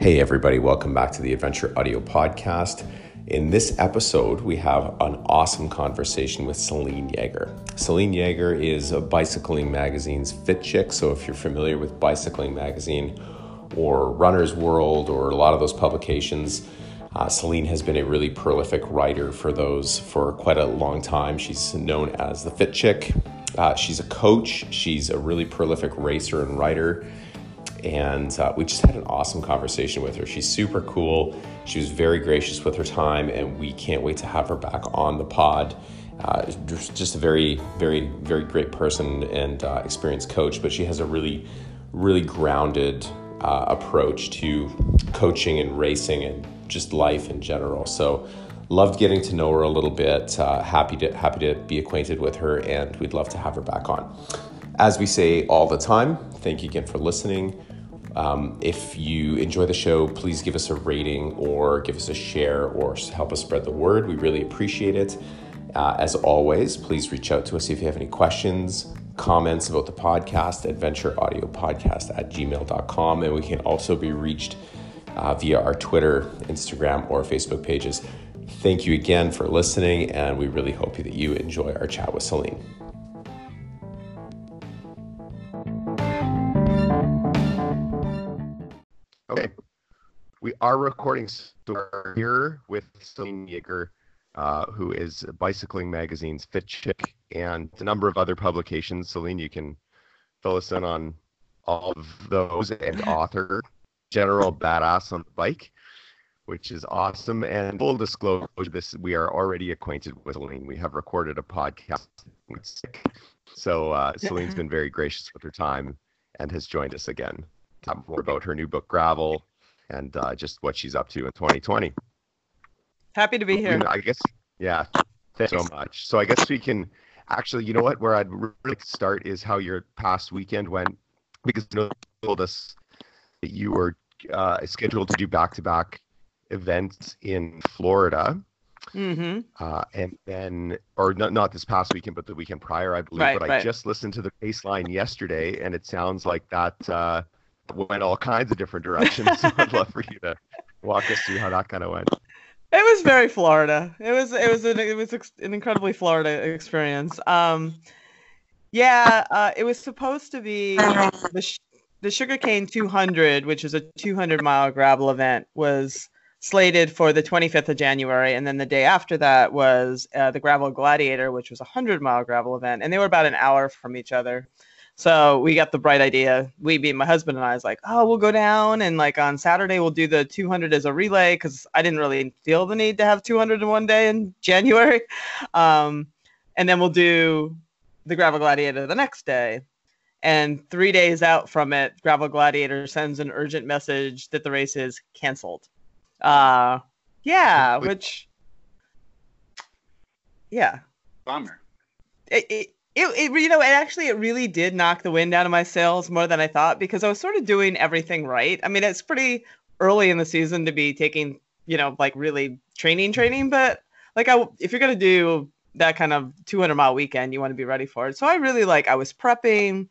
Hey, everybody, welcome back to the Adventure Audio Podcast. In this episode, we have an awesome conversation with Selene Yeager. Selene Yeager is a Bicycling Magazine's Fit Chick. So, if you're familiar with Bicycling Magazine or Runner's World or a lot of those publications, uh, Selene has been a really prolific writer for those for quite a long time. She's known as the Fit Chick. Uh, she's a coach, she's a really prolific racer and writer and uh, we just had an awesome conversation with her. She's super cool. She was very gracious with her time, and we can't wait to have her back on the pod. Uh, just a very, very, very great person and uh, experienced coach, but she has a really, really grounded uh, approach to coaching and racing and just life in general. So, loved getting to know her a little bit. Uh, happy to happy to be acquainted with her, and we'd love to have her back on. As we say all the time, thank you again for listening. Um, if you enjoy the show, please give us a rating or give us a share or help us spread the word. We really appreciate it. Uh, as always, please reach out to us if you have any questions, comments about the podcast, adventureaudiopodcast at gmail.com. And we can also be reached uh, via our Twitter, Instagram, or Facebook pages. Thank you again for listening, and we really hope that you enjoy our chat with Selene. Okay. We are recording so we're here with Selene Yeager, uh, who is Bicycling Magazine's Fit Chick and a number of other publications. Selene, you can fill us in on all of those and author General Badass on the Bike, which is awesome. And full disclosure, this we are already acquainted with Selene. We have recorded a podcast. So uh, Selene's been very gracious with her time and has joined us again talk more about her new book Gravel and uh, just what she's up to in 2020. Happy to be here. I guess, yeah, thanks so much. So I guess we can actually, you know what, where I'd really start is how your past weekend went, because you told us that you were uh, scheduled to do back-to-back events in Florida. Mm-hmm. Uh, and then, or not, not this past weekend, but the weekend prior, I believe. Right, but I just listened to the baseline yesterday, and it sounds like that uh, went all kinds of different directions. so I'd love for you to walk us through how that kind of went. It was very Florida. It was it was an it was an incredibly Florida experience. Um, yeah, uh, it was supposed to be the sh- the Sugarcane 200, which is a 200 mile gravel event, was slated for the 25th of January, and then the day after that was uh, the Gravel Gladiator, which was a 100 mile gravel event, and they were about an hour from each other. So we got the bright idea. We being my husband and I was like, oh, we'll go down and like on Saturday we'll do the 200 as a relay because I didn't really feel the need to have 200 in one day in January. Um, and then we'll do the Gravel Gladiator the next day. And three days out from it, Gravel Gladiator sends an urgent message that the race is canceled. Uh, yeah, which, yeah, Bummer. it, it, it, it you know it actually it really did knock the wind out of my sails more than i thought because i was sort of doing everything right. I mean it's pretty early in the season to be taking you know like really training training but like i if you're going to do that kind of 200 mile weekend you want to be ready for it. So i really like i was prepping.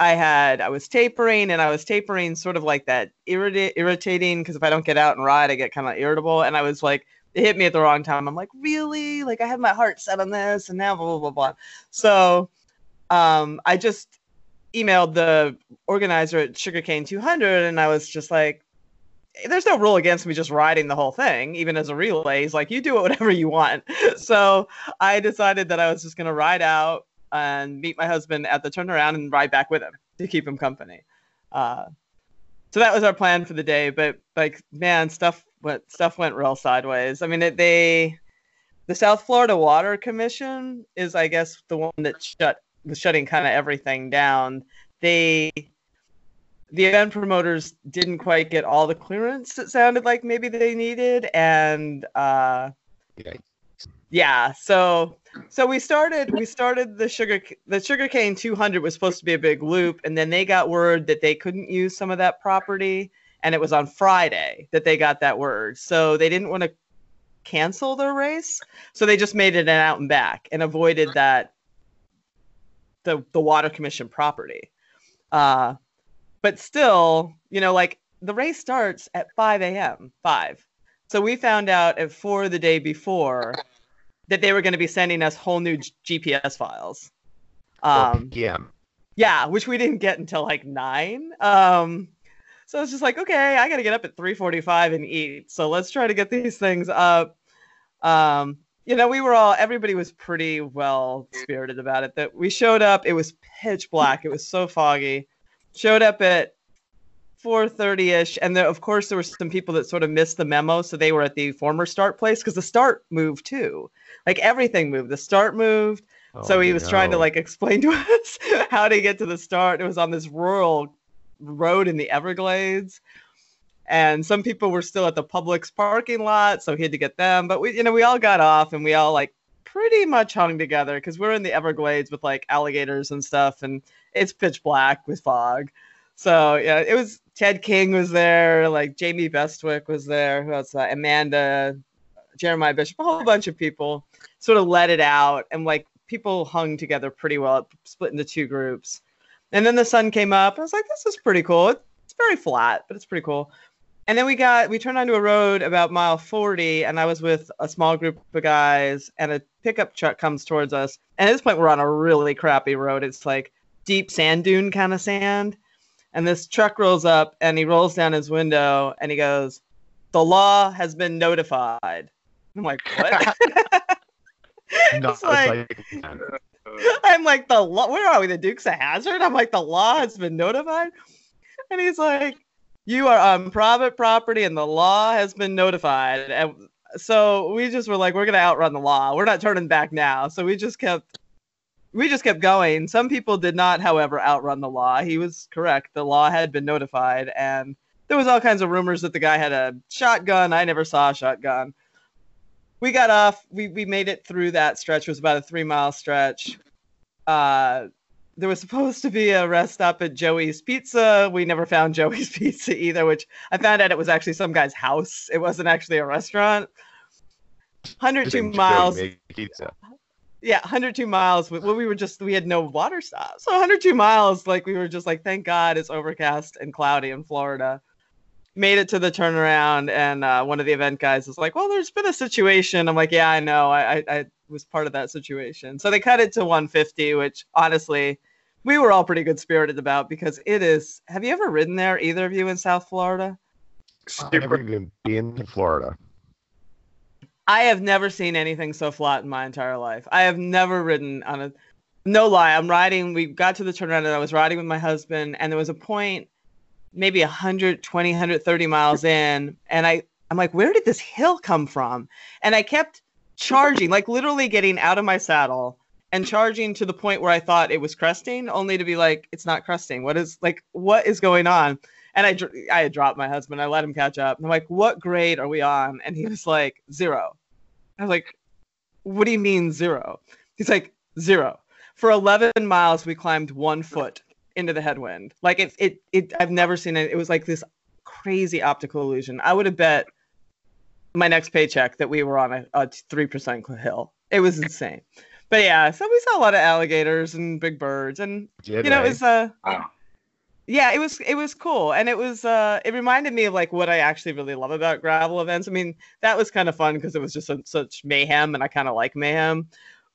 I had i was tapering and i was tapering sort of like that irrita- irritating because if i don't get out and ride i get kind of irritable. And i was like it hit me at the wrong time. I'm like, really? Like I had my heart set on this, and now blah blah blah blah. So, um, I just emailed the organizer at Sugarcane 200, and I was just like, there's no rule against me just riding the whole thing, even as a relay. He's like, you do it whatever you want. So I decided that I was just gonna ride out and meet my husband at the turnaround and ride back with him to keep him company. Uh, so that was our plan for the day. But like, man, stuff went stuff went real sideways. I mean, it, they the South Florida Water Commission is, I guess, the one that shut was shutting kind of everything down. They the event promoters didn't quite get all the clearance it sounded like maybe they needed and uh yeah so so we started we started the sugar the sugarcane 200 was supposed to be a big loop and then they got word that they couldn't use some of that property and it was on friday that they got that word so they didn't want to cancel their race so they just made it an out and back and avoided that the the water commission property uh but still you know like the race starts at 5 a.m. 5. So we found out at 4 the day before that they were going to be sending us whole new G- GPS files. Um, PM. yeah, which we didn't get until like 9. Um, so it's just like, okay, I got to get up at 3:45 and eat. So let's try to get these things up. Um, you know, we were all everybody was pretty well spirited about it. That we showed up, it was pitch black, it was so foggy. Showed up at 4:30ish, and there, of course there were some people that sort of missed the memo, so they were at the former start place because the start moved too. Like everything moved. The start moved. so Oh, he was trying to like explain to us how to get to the start. It was on this rural road in the Everglades. And some people were still at the Publix parking lot, so he had to get them. But we, you know, we all got off and we all like pretty much hung together because we're in the Everglades with like alligators and stuff, and it's pitch black with fog. So yeah, it was Ted King was there, like Jamie Bestwick was there, who else? Uh, Amanda, Jeremiah Bishop, a whole bunch of people sort of let it out, and like people hung together pretty well, split into two groups. And then the sun came up. I was like, this is pretty cool. It's very flat, but it's pretty cool. And then we got we turned onto a road about mile 40, and I was with a small group of guys, and a pickup truck comes towards us. And at this point, we're on a really crappy road. It's like deep sand dune kind of sand. And this truck rolls up, and he rolls down his window, and he goes, "The law has been notified." I'm like, what? Not it's like, like. I'm like the law. Where are we? The Dukes of Hazzard? I'm like the law has been notified, and he's like, "You are on private property, and the law has been notified." And so we just were like, "We're gonna outrun the law. We're not turning back now." So we just kept, we just kept going. Some people did not, however, outrun the law. He was correct. The law had been notified, and there was all kinds of rumors that the guy had a shotgun. I never saw a shotgun we got off. We we made it through that stretch. It was about a three mile stretch. Uh, there was supposed to be a rest stop at Joey's Pizza. We never found Joey's Pizza either, which I found out it was actually some guy's house. It wasn't actually a restaurant. 102 miles. Yeah, 102 miles. Well, we were just we had no water stop. So 102 miles, like we were just like, thank God it's overcast and cloudy in Florida. Made it to the turnaround, and uh, one of the event guys was like, "Well, there's been a situation." I'm like, "Yeah, I know. I, I I was part of that situation." So they cut it to 150, which honestly, we were all pretty good spirited about because it is. Have you ever ridden there, either of you in South Florida? I've never even been to Florida. I have never seen anything so flat in my entire life. I have never ridden on a no lie. I'm riding. We got to the turnaround and I was riding with my husband, and there was a point, maybe 120, 130 miles in, and I I'm like, where did this hill come from? And I kept charging, like literally getting out of my saddle and charging to the point where I thought it was cresting, only to be like, it's not cresting. What is like, what is going on? And I, I had dropped my husband. I let him catch up. And I'm like, what grade are we on? And he was like, zero. I was like, what do you mean zero? He's like, zero. For 11 miles, we climbed one foot into the headwind. Like it, it, it I've never seen it. It was like this crazy optical illusion. I would have bet my next paycheck that we were on a, a 3% hill. It was insane. But yeah, so we saw a lot of alligators and big birds and Did you know, I? it was uh Wow. yeah, it was it was cool, and it was uh, it reminded me of like what I actually really love about gravel events. I mean, that was kind of fun because it was just a, such mayhem, and I kind of like mayhem.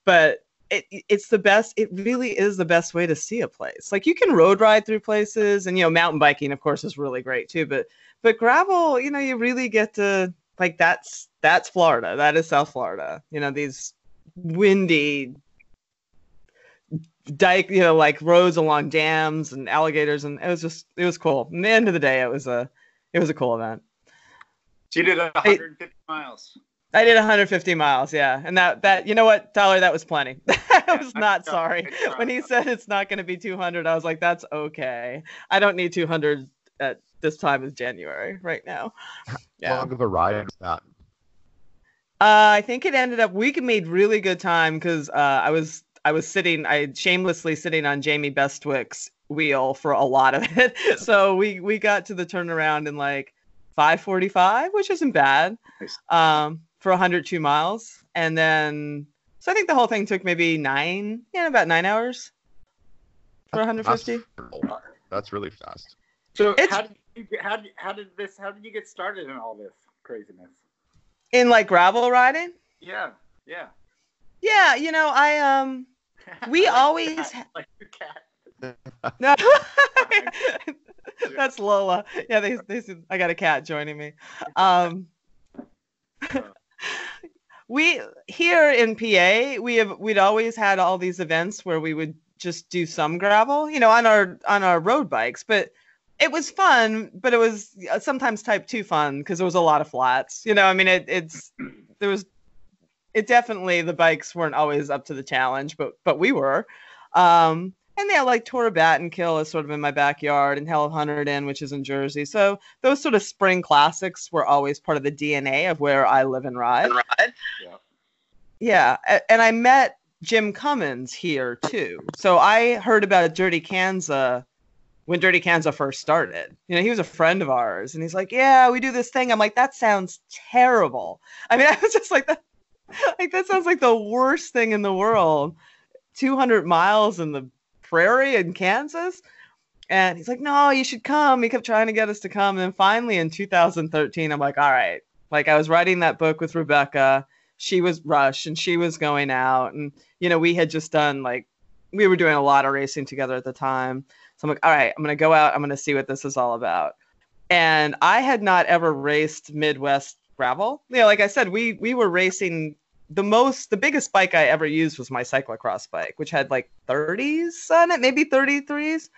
But it it's the best. It really is the best way to see a place. Like you can road ride through places, and you know, mountain biking, of course, is really great too. But but gravel, you know, you really get to like that's that's Florida. That is South Florida. You know, these windy dike, you know, like roads along dams and alligators, and it was just it was cool. In the end of the day, it was a it was a cool event. she did 150 miles. I did 150 miles, yeah, and that that you know what, Tyler, that was plenty. I was not sorry when he said it's not going to be 200. I was like, that's okay. I don't need 200 at this time of January right now. How long of a ride was that? Uh, I think it ended up we made really good time because uh, I was I was sitting I shamelessly sitting on Jamie Bestwick's wheel for a lot of it. so we we got to the turnaround in like 5:45, which isn't bad. Nice. Um, for 102 miles, and then so I think the whole thing took maybe nine, yeah, about nine hours for 150. That's, that's really fast. So It's- how did you get, how did, how did this how did you get started in all this craziness? In like gravel riding? Yeah, yeah. Yeah, you know, I um We I like always your cat, like your cat. no That's Lola. Yeah, they they said I got a cat joining me. Um we here in PA, we have we'd always had all these events where we would just do some gravel, you know, on our on our road bikes, but it was fun, but it was uh, sometimes type 2 fun because there was a lot of flats. You know, I mean it it's there was it definitely the bikes weren't always up to the challenge, but but we were. Um and yeah, like Tora Battenkill is sort of in my backyard, and Hell of Hunterdon, which is in Jersey. So those sort of spring classics were always part of the DNA of where I live and ride. And ride. Yeah. Yeah, and I met Jim Cummins here too. So I heard about Dirty Kanza when Dirty Kanza first started. You know, he was a friend of ours, and he's like, "Yeah, we do this thing." I'm like, "That sounds terrible." I mean, I was just like, "That, like that sounds like the worst thing in the world." 200 miles in the prairie in Kansas. And he's like, no, you should come. He kept trying to get us to come. And then finally in 2013, I'm like, all right. Like I was writing that book with Rebecca. She was rushed and she was going out. And, you know, we had just done like, we were doing a lot of racing together at the time. So I'm like, all right, I'm going to go out. I'm going to see what this is all about. And I had not ever raced Midwest gravel. You know, like I said, we we were racing the most the biggest bike I ever used was my cyclocross bike, which had like 30s on it, maybe 33s.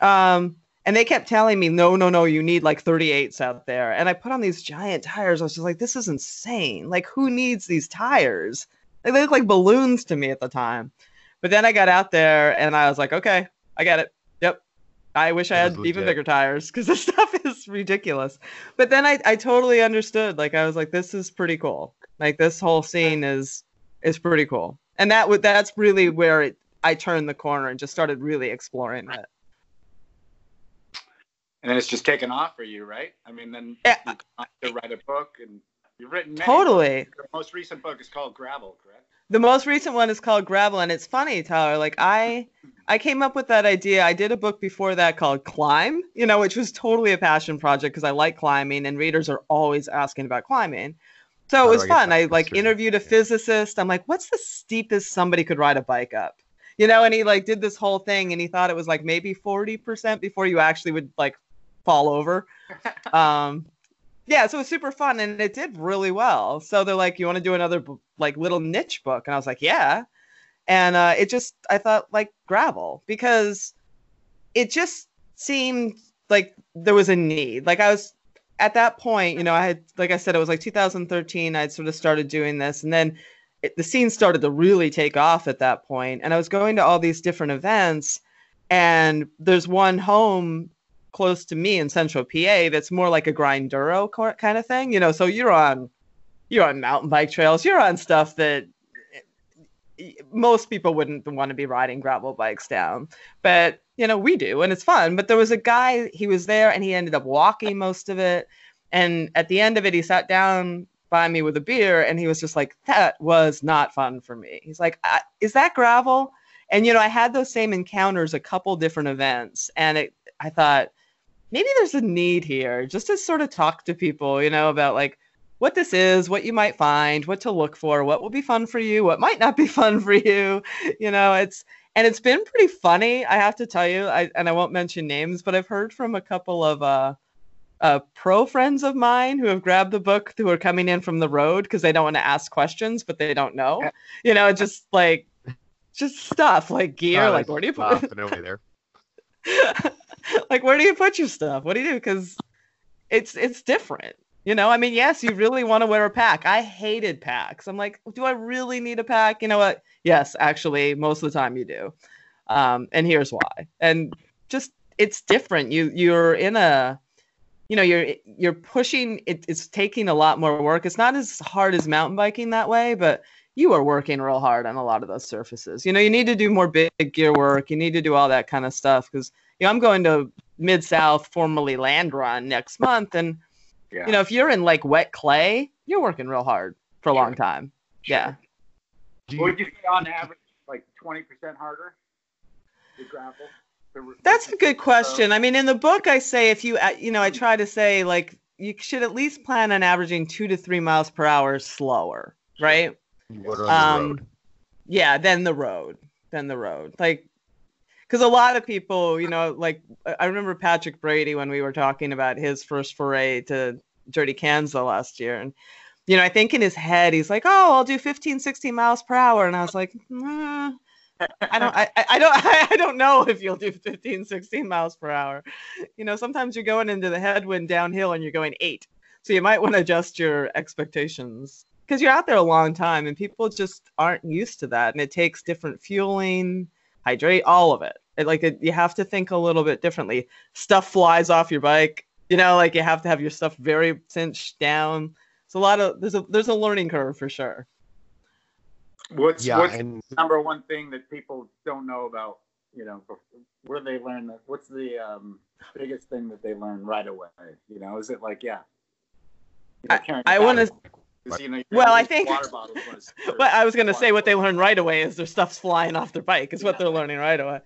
Um, and they kept telling me, no, no, no, you need like 38s out there. And I put on these giant tires. I was just like, this is insane. Like, who needs these tires? Like, they look like balloons to me at the time. But then I got out there and I was like, okay, I get it. Yep. I wish I had even bigger tires because this stuff is ridiculous. But then I, I totally understood. Like I was like, this is pretty cool. Like this whole scene is is pretty cool. And that would that's really where it I turned the corner and just started really exploring it. And then it's just taken off for you, right? I mean, then Yeah. you to write a book, and you've written many Totally. Your most recent book is called Gravel, correct? The most recent one is called Gravel, and it's funny, Tyler. Like I, I came up with that idea. I did a book before that called Climb, you know, which was totally a passion project because I like climbing, and readers are always asking about climbing. So it was I fun. I like interviewed a Yeah. physicist. I'm like, what's the steepest somebody could ride a bike up? You know, and he like did this whole thing, and he thought it was like maybe 40% before you actually would like fall over. um yeah so it was super fun and it did really well. So they're like you want to do another like little niche book? And i was like yeah. And uh it just i thought like gravel because it just seemed like there was a need. Like i was at that point you know i had like i said it was like 2013 i'd sort of started doing this and then it, the scene started to really take off at that point. point and i was going to all these different events and there's one home close to me in central PA that's more like a grinduro kind of thing, you know. So you're on you're on mountain bike trails, you're on stuff that eh, most people wouldn't want to be riding gravel bikes down, but you know we do, and it's fun. But there was a guy, he was there, and he ended up walking most of it, and at the end of it, he sat down by me with a beer, and he was just like, "That was not fun for me." He's like, "Is that gravel?" And you know, I had those same encounters a couple different events, and it, I thought maybe there's a need here just to sort of talk to people, you know, about like what this is, what you might find, what to look for, what will be fun for you, what might not be fun for you. You know, it's and it's been pretty funny, I have to tell you. I and I won't mention names, but I've heard from a couple of uh uh, pro friends of mine who have grabbed the book who are coming in from the road because they don't want to ask questions, but they don't know. You know, just like just stuff like gear, Oh, like where do you put laughing away there. like where do you put your stuff? What do you do? Because it's it's different you know? I mean yes you really want to wear a pack. I hated packs. I'm like do i really need a pack? You know what? Yes actually most of the time you do. Um, and here's why. And just it's different. You you're in a you know you're you're pushing it, it's taking a lot more work. It's not as hard as mountain biking that way but you are working real hard on a lot of those surfaces you know you need to do more big gear work you need to do all that kind of stuff because you know i'm going to mid south formerly land run next month and Yeah. you know if you're in like wet clay you're working real hard for a Sure. long time yeah you, would you say on average, like twenty percent harder? The gravel. The, That's a good question. I mean, in the book, I say if you, uh, you know, I try to say like you should at least plan on averaging two to three miles per hour slower, right? On the Um. Yeah, then the road, then the road. Like, because a lot of people, you know, like I remember Patrick Brady when we were talking about his first foray to Dirty Kanza last year, and you know, I think in his head he's like, "Oh, I'll do 15, 16 miles per hour," and I was like, nah, I don't, I, I I don't, I don't know if you'll do 15, 16 miles per hour. You know, sometimes you're going into the headwind downhill and you're going eight, so you might want to adjust your expectations because you're out there a long time and people just aren't used to that, and it takes different fueling, hydrate, all of it. It like it, you have to think a little bit differently. Stuff flies off your bike. You know, like you have to have your stuff very cinched down. It's a lot of there's a there's a learning curve for sure. What's Yeah, what's and the number one thing that people don't know about? You know, where they learn that. What's the um, biggest thing that they learn right away? You know, is it like yeah? You know, carrying I want to. Water- 'cause, you know, Well, I think- water bottles when But I was gonna say what they bottles. learn right away is their stuff's flying off their bike. Is what they're learning right away.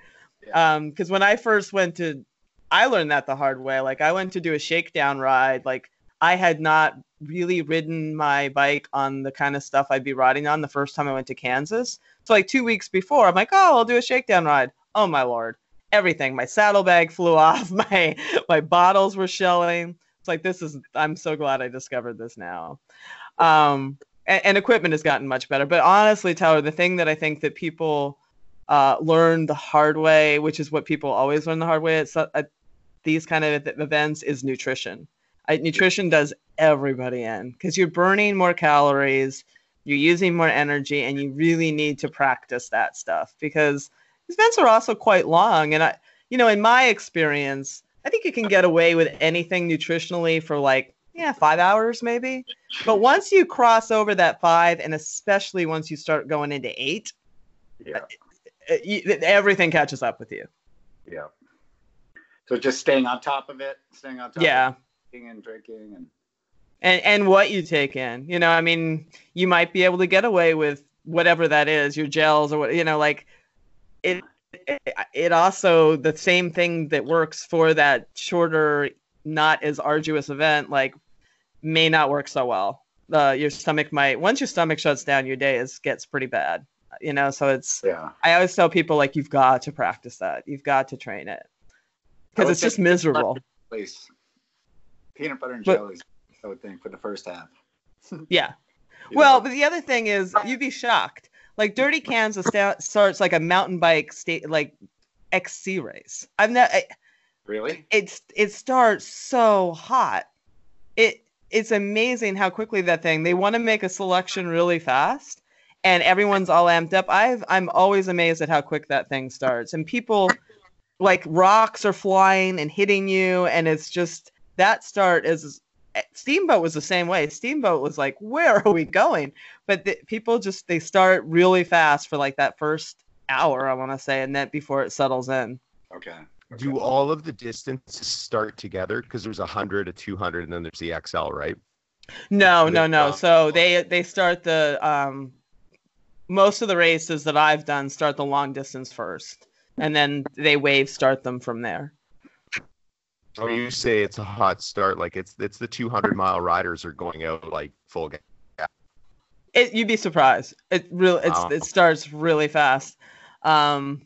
Yeah. Um, because when I first went to, I learned that the hard way. Like I went to do a shakedown ride. Like I had not really ridden my bike on the kind of stuff I'd be riding on the first time I went to Kansas. So like two weeks before, I'm like, oh, I'll do a shakedown ride. Oh my lord, everything. My saddlebag flew off. My my bottles were shelling. It's like this is. I'm so glad I discovered this now. Um, and, and equipment has gotten much better. But honestly, Tyler, the thing that I think that people uh, learn the hard way, which is what people always learn the hard way at, at these kind of events, is nutrition. I, nutrition does everybody in because you're burning more calories, you're using more energy, and you really need to practice that stuff because these events are also quite long. And I, you know, in my experience, I think you can get away with anything nutritionally for like yeah five hours maybe. But once you cross over that five, and especially once you start going into eight, Yeah, uh, everything catches up with you. yeah. So just staying on top of it, staying on top. Yeah. of eating and drinking and and and what you take in you know i mean you might be able to get away with whatever that is your gels or what you know like it it, it also the same thing that works for that shorter not as arduous event like may not work so well uh, your stomach might once your stomach shuts down your day is gets pretty bad you know so it's yeah. i always tell people like you've got to practice that you've got to train it because it's just miserable Place peanut butter and But- jellies. I would think for the first half. yeah Well, but the other thing is, you'd be shocked. Like Dirty Kanza sta- starts like a mountain bike state, like XC race. I've never. really? It's it starts so hot. It it's amazing how quickly that thing. They want to make a selection really fast, and everyone's all amped up. I've I'm always amazed at how quick that thing starts, and people like rocks are flying and hitting you, and it's just that start is Steamboat was the same way. Steamboat was like, "Where are we going?" But the, people just they start really fast for like that first hour, I want to say, and then before it settles in. Okay. Do all of the distances start together? Because there's a hundred, a two hundred, and then there's the XL, right? No, no, no. stop. So they they start the um, most of the races that I've done start the long distance first, and then they wave start them from there. So you say it's a hot start, like it's it's the 200 mile riders are going out like full gas. It you'd be surprised. It really it's Wow. it starts really fast. Um,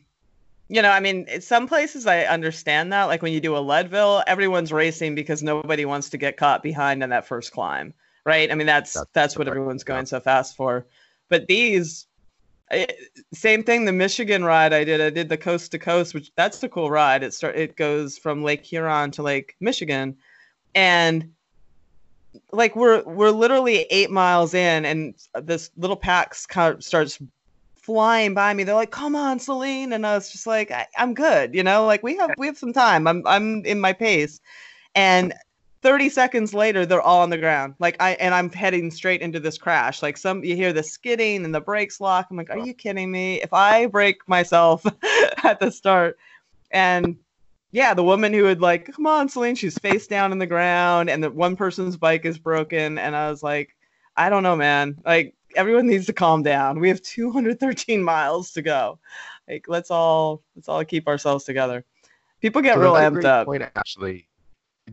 you know, I mean, some places I understand that. Like when you do a Leadville, everyone's racing because nobody wants to get caught behind on that first climb, right? I mean, that's That's that's what everyone's yeah. going so fast for. But these, I- same thing. The Michigan ride I did, I did the coast to coast, which that's the cool ride. It start it goes from Lake Huron to Lake Michigan, and like we're we're literally eight miles in, and this little pack starts flying by me. They're like, "Come on, Selene," and I was just like, I, "I'm good," you know. Like we have we have some time. I'm I'm in my pace, and 30 seconds later they're all on the ground. Like i and i'm heading straight into this crash. Like some you hear the skidding and the brakes lock. I'm like are you kidding me? If i break myself at the start. And yeah the woman who would like come on selene she's face down in the ground and the one person's bike is broken. And i was like i don't know man. Like everyone needs to calm down we have 213 miles to go like let's all let's all keep ourselves together People get So real amped up. Point, actually,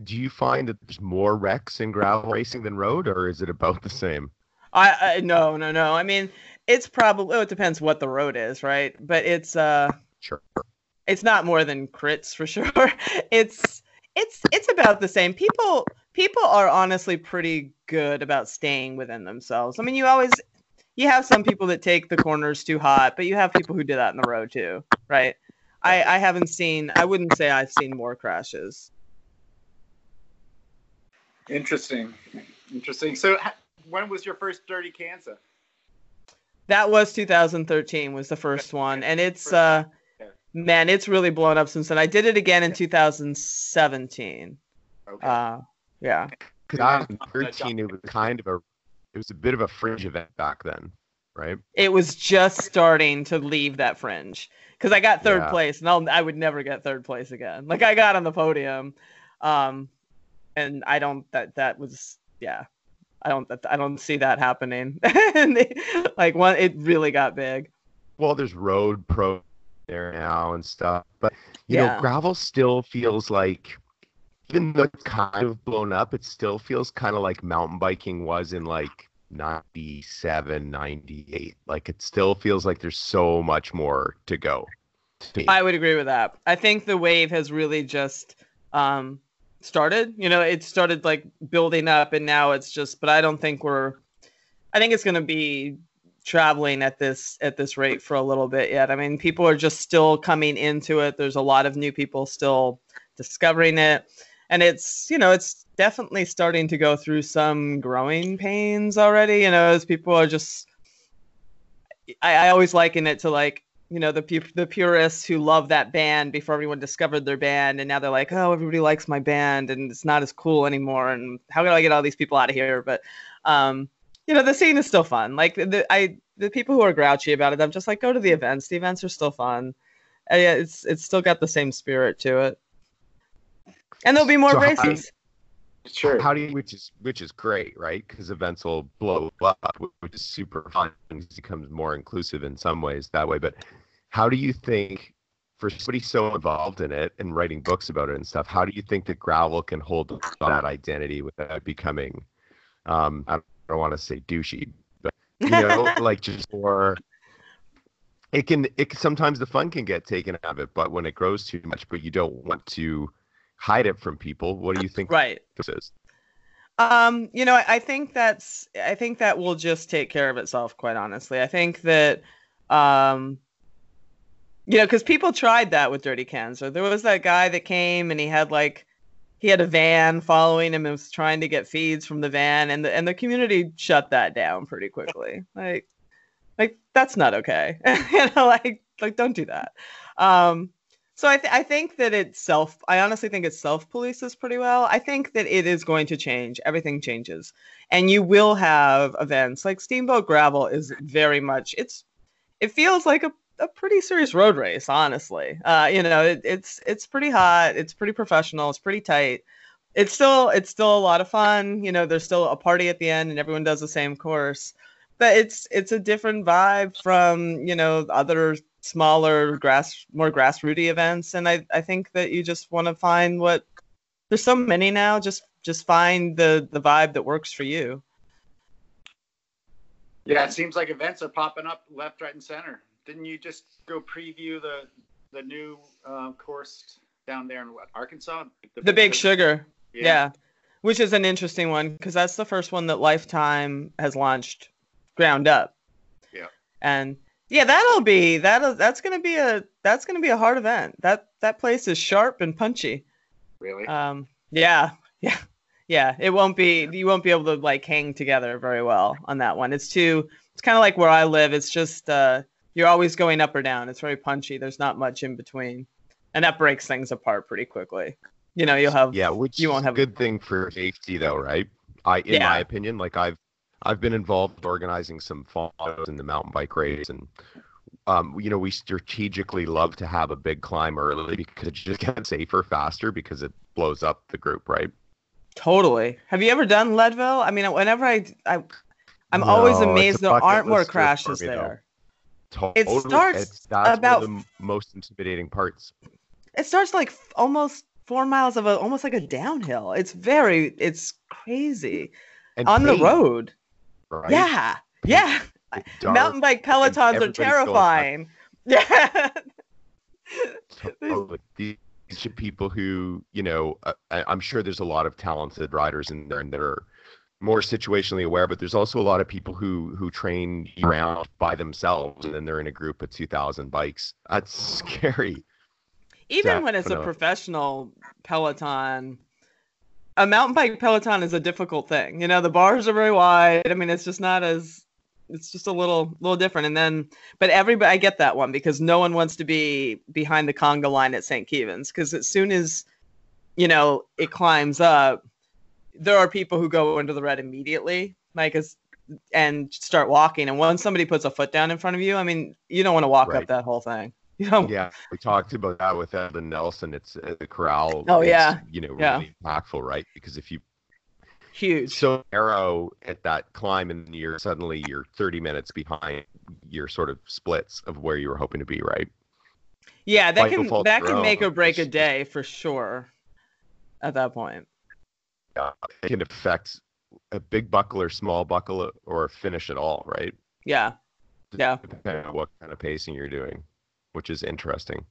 do you find that there's more wrecks in gravel racing than road, or is it about the same? I, I no no no. I mean, it's probably oh, it depends what the road is, right? But it's uh Sure. it's not more than crits for sure. It's it's it's about the same. People people are honestly pretty good about staying within themselves. I mean, you always you have some people that take the corners too hot, but you have people who do that in the road too, right? I I haven't seen I wouldn't say I've seen more crashes. Interesting. Interesting. So, when was your first Dirty Kanza? That was 2013 was the first one, and it's uh man, it's really blown up since then. I did it again in 2017. Okay. Uh yeah. Because 2013, it was kind of a, it was a bit of a fringe event back then, right? it was just starting to leave that fringe because I got third Yeah. place, and I'll, I would never get third place again. Like I got on the podium, um, and I don't that that was yeah, I don't I don't see that happening. and they, like one, it really got big. Well, there's road pro there now and stuff, but you Yeah. know, gravel still feels like, even though it's kind of blown up, it still feels kind of like mountain biking was in like 97, 98. Like it still feels like there's so much more to go. to. I would agree with that. I think the wave has really just um, started. You know, it started like building up, and now it's just. But I don't think we're. I think it's going to be traveling at this at this rate for a little bit yet. I mean, people are just still coming into it. There's a lot of new people still discovering it, and it's you know it's definitely starting to go through some growing pains already. You know, as people are just. I, I always liken it to like you know the the purists who love that band before everyone discovered their band and now they're like oh everybody likes my band and it's not as cool anymore and how can i get all these people out of here but um you know the scene is still fun like the i the people who are grouchy about it i'm just like go to the events the events are still fun and yeah, it's it's still got the same spirit to it and there'll be more So how- races sure. How do you, which is which is great, right? Because events will blow up, which is super fun. It becomes more inclusive in some ways that way. But how do you think, for somebody so involved in it and writing books about it and stuff, how do you think that gravel can hold that identity without becoming, um, I don't want to say douchey, but you know, like just more. It can. It sometimes the fun can get taken out of it, but when it grows too much, but you don't want to hide it from people. What do you think right this is? Um, you know, I, I think that's I think that will just take care of itself, quite honestly. I think that um you know, because people tried that with Dirty Kanza. There was that guy that came and he had like he had a van following him and was trying to get feeds from the van and the and the community shut that down pretty quickly. Like like that's not okay. you know, like like don't do that. Um so I, th- I think that it's self. I honestly think it self polices pretty well. I think that it is going to change. Everything changes, and you will have events like Steamboat Gravel is very much. It's it feels like a, a pretty serious road race, honestly. Uh, you know, it, it's it's pretty hot. It's pretty professional. It's pretty tight. It's still it's still a lot of fun. You know, there's still a party at the end, and everyone does the same course. But it's it's a different vibe from you know other smaller grass more grassrooty events and i i think that you just want to find what there's so many now just just find the the vibe that works for you Yeah, it seems like events are popping up left, right, and center. Didn't you just go preview the the new uh, course down there in what, Arkansas? the big sugar yeah, which is an interesting one because that's the first one that lifetime has launched ground up Yeah. and yeah that'll be that'll that's gonna be a that's gonna be a hard event that that place is sharp and punchy Really? Um, yeah, yeah, yeah. It won't be. You won't be able to like hang together very well on that one. It's too. It's kind of like where I live. It's just uh, you're always going up or down. It's very punchy. There's not much in between, and that breaks things apart pretty quickly. You know, you'll have. Yeah, which you won't have- a good thing for safety, though, right? I, in Yeah. my opinion, like I've I've been involved organizing some photos in the mountain bike race, and um, you know, we strategically love to have a big climb early because it just gets safer faster because it blows up the group, right? Totally. Have you ever done Leadville? I mean, whenever I, I I'm always No, it's a amazed there aren't more list trip for crashes me, there. Totally. starts it's, that's about- one of the most intimidating parts. it starts like f- almost four miles of a almost like a downhill. It's very it's crazy And on the road. Right? Yeah, yeah. Dark, Mountain bike pelotons are terrifying. Yeah. totally. These are people who, you know, uh, I, I'm sure there's a lot of talented riders in there and that are more situationally aware, but there's also a lot of people who who train around by themselves and then they're in a group of 2,000 bikes. That's scary. Even when it's a professional peloton, a mountain bike peloton is a difficult thing. You know, the bars are very wide. I mean, it's just not as it's just a little little different. And then, but everybody, I get that one because no one wants to be behind the conga line at St. Kevin's because as soon as you know it climbs up, there are people who go into the red immediately, like as and start walking. And once somebody puts a foot down in front of you, I mean, you don't want to walk Right. up that whole thing. You know, Yeah, we talked about that with Evan Nelson. It's uh, the corral. Oh, is, yeah. you know, Yeah. really impactful, right? Because if you huge. so narrow at that climb and you're suddenly you're 30 minutes behind your sort of splits of where you were hoping to be, right? Yeah, that can that can make or break a day for sure. At that point, Yeah, it can affect a big buckle or small buckle or finish at all, right? yeah, Yeah. Depending on what kind of pacing you're doing, which is interesting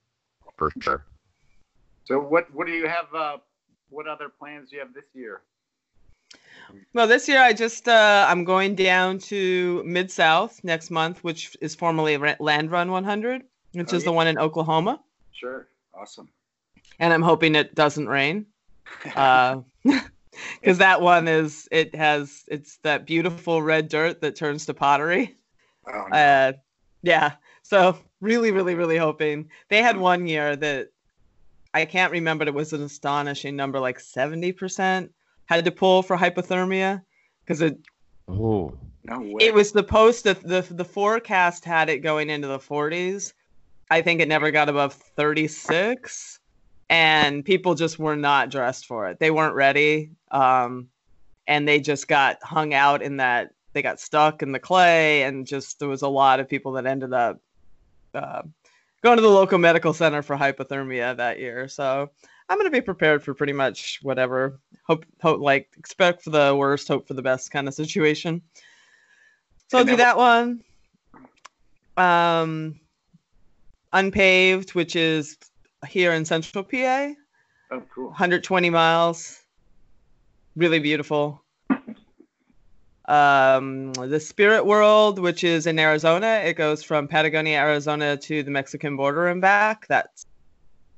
for sure. So what what do you have? Uh, what other plans do you have this year? Well, this year I just uh, I'm going down to Mid South next month, which is formerly Land Run 100, which Oh, is the one in Oklahoma, Sure, awesome. and I'm hoping it doesn't rain, because that one is it has it's that beautiful red dirt that turns to pottery. oh, no. Uh, yeah. So really, really, really hoping they had one year that I can't remember. It was an astonishing number, like seventy percent had to pull for hypothermia because it Oh, no way. it was supposed to the the forecast had it going into the 40s. I think it never got above 36 and people just were not dressed for it. They weren't ready. Um and they just got hung out in that they got stuck in the clay and just there was a lot of people that ended up uh, going to the local medical center for hypothermia that year. So I'm going to be prepared for pretty much whatever. Hope, hope, like expect for the worst, hope for the best kind of situation. So I'll do that one. Um, unpaved, which is here in Central PA, oh, cool. 120 miles. Really beautiful. Um, the Spirit World, which is in Arizona, it goes from Patagonia, Arizona to the Mexican border and back. That's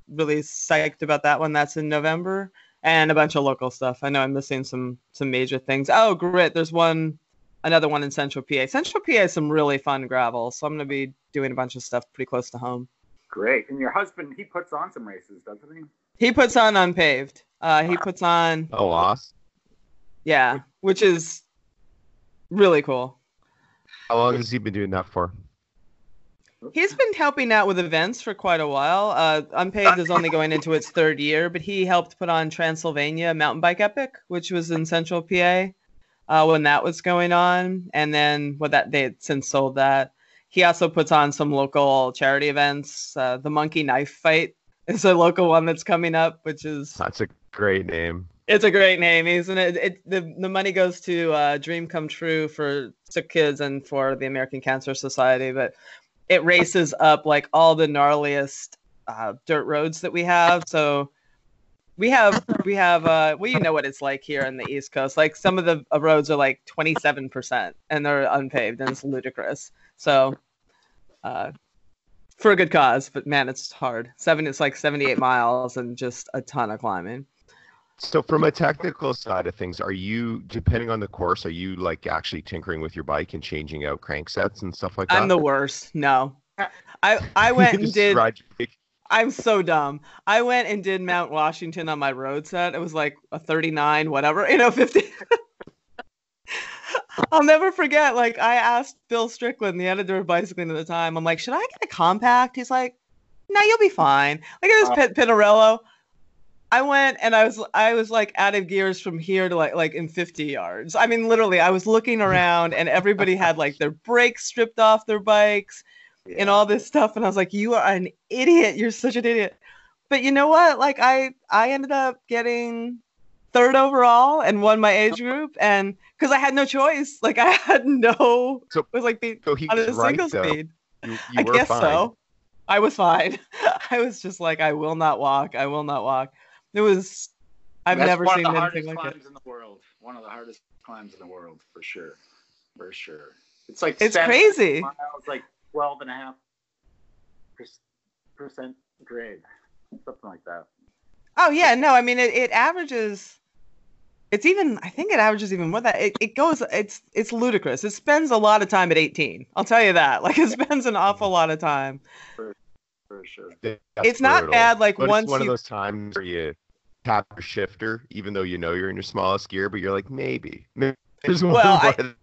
really psyched about that one. That's in November, and a bunch of local stuff. I know I'm missing some some major things. Oh, grit. There's one, another one in Central PA. Central PA has some really fun gravel, so I'm gonna be doing a bunch of stuff pretty close to home. Great. And your husband, he puts on some races, doesn't he? He puts on unpaved. Uh, he puts on oh, awesome. yeah, which is really cool. How long has he been doing that for? He's been helping out with events for quite a while. Uh, Unpaved is only going into its third year, but he helped put on Transylvania Mountain Bike Epic, which was in Central PA uh, when that was going on. And then what that they had since sold that. He also puts on some local charity events. Uh, the Monkey Knife Fight is a local one that's coming up, which is That's a great name. It's a great name, isn't it? it the, the money goes to uh, Dream Come True for sick kids and for the American Cancer Society, but it races up like all the gnarliest uh, dirt roads that we have. So we have we have uh well you know what it's like here on the East Coast. Like some of the uh, roads are like 27% and they're unpaved and it's ludicrous. So uh for a good cause, but man, it's hard. Seven, it's like 78 miles and just a ton of climbing. So from a technical side of things, are you depending on the course, are you like actually tinkering with your bike and changing out cranksets and stuff like that? I'm the worst. No. I I went and did ride. I'm so dumb. I went and did Mount Washington on my road set. It was like a 39 whatever, you know, 50. I'll never forget like I asked Bill Strickland, the editor of Bicycling at the time. I'm like, "Should I get a compact?" He's like, "No, you'll be fine." Like it was Uh. Pit Pinarello. I went and I was I was like out of gears from here to like like in 50 yards. I mean, literally, I was looking around and everybody had like their brakes stripped off their bikes and all this stuff. And I was like, you are an idiot. You're such an idiot. but you know what? Like I I ended up getting third overall and won my age group, and because I had no choice, like I had no. So- it was like being So he on a was right single though. speed. You, you I guess fine. so. I was fine. I was just like, I will not walk. I will not walk. It was. I've That's never one seen of the anything hardest like it. climbs in the world. One of the hardest climbs in the world, for sure. For sure. It's like It's crazy. Miles, like 12 and a half percent grade, something like that. Oh yeah, no, I mean it, it averages it's even I think it averages even more than that. It, it goes it's it's ludicrous. It spends a lot of time at 18. I'll tell you that. Like it spends an awful lot of time. For sure. That's it's not brutal. bad like But once it's one you of those times where you tap your shifter, even though you know you're in your smallest gear, but you're like, maybe. maybe Well, I-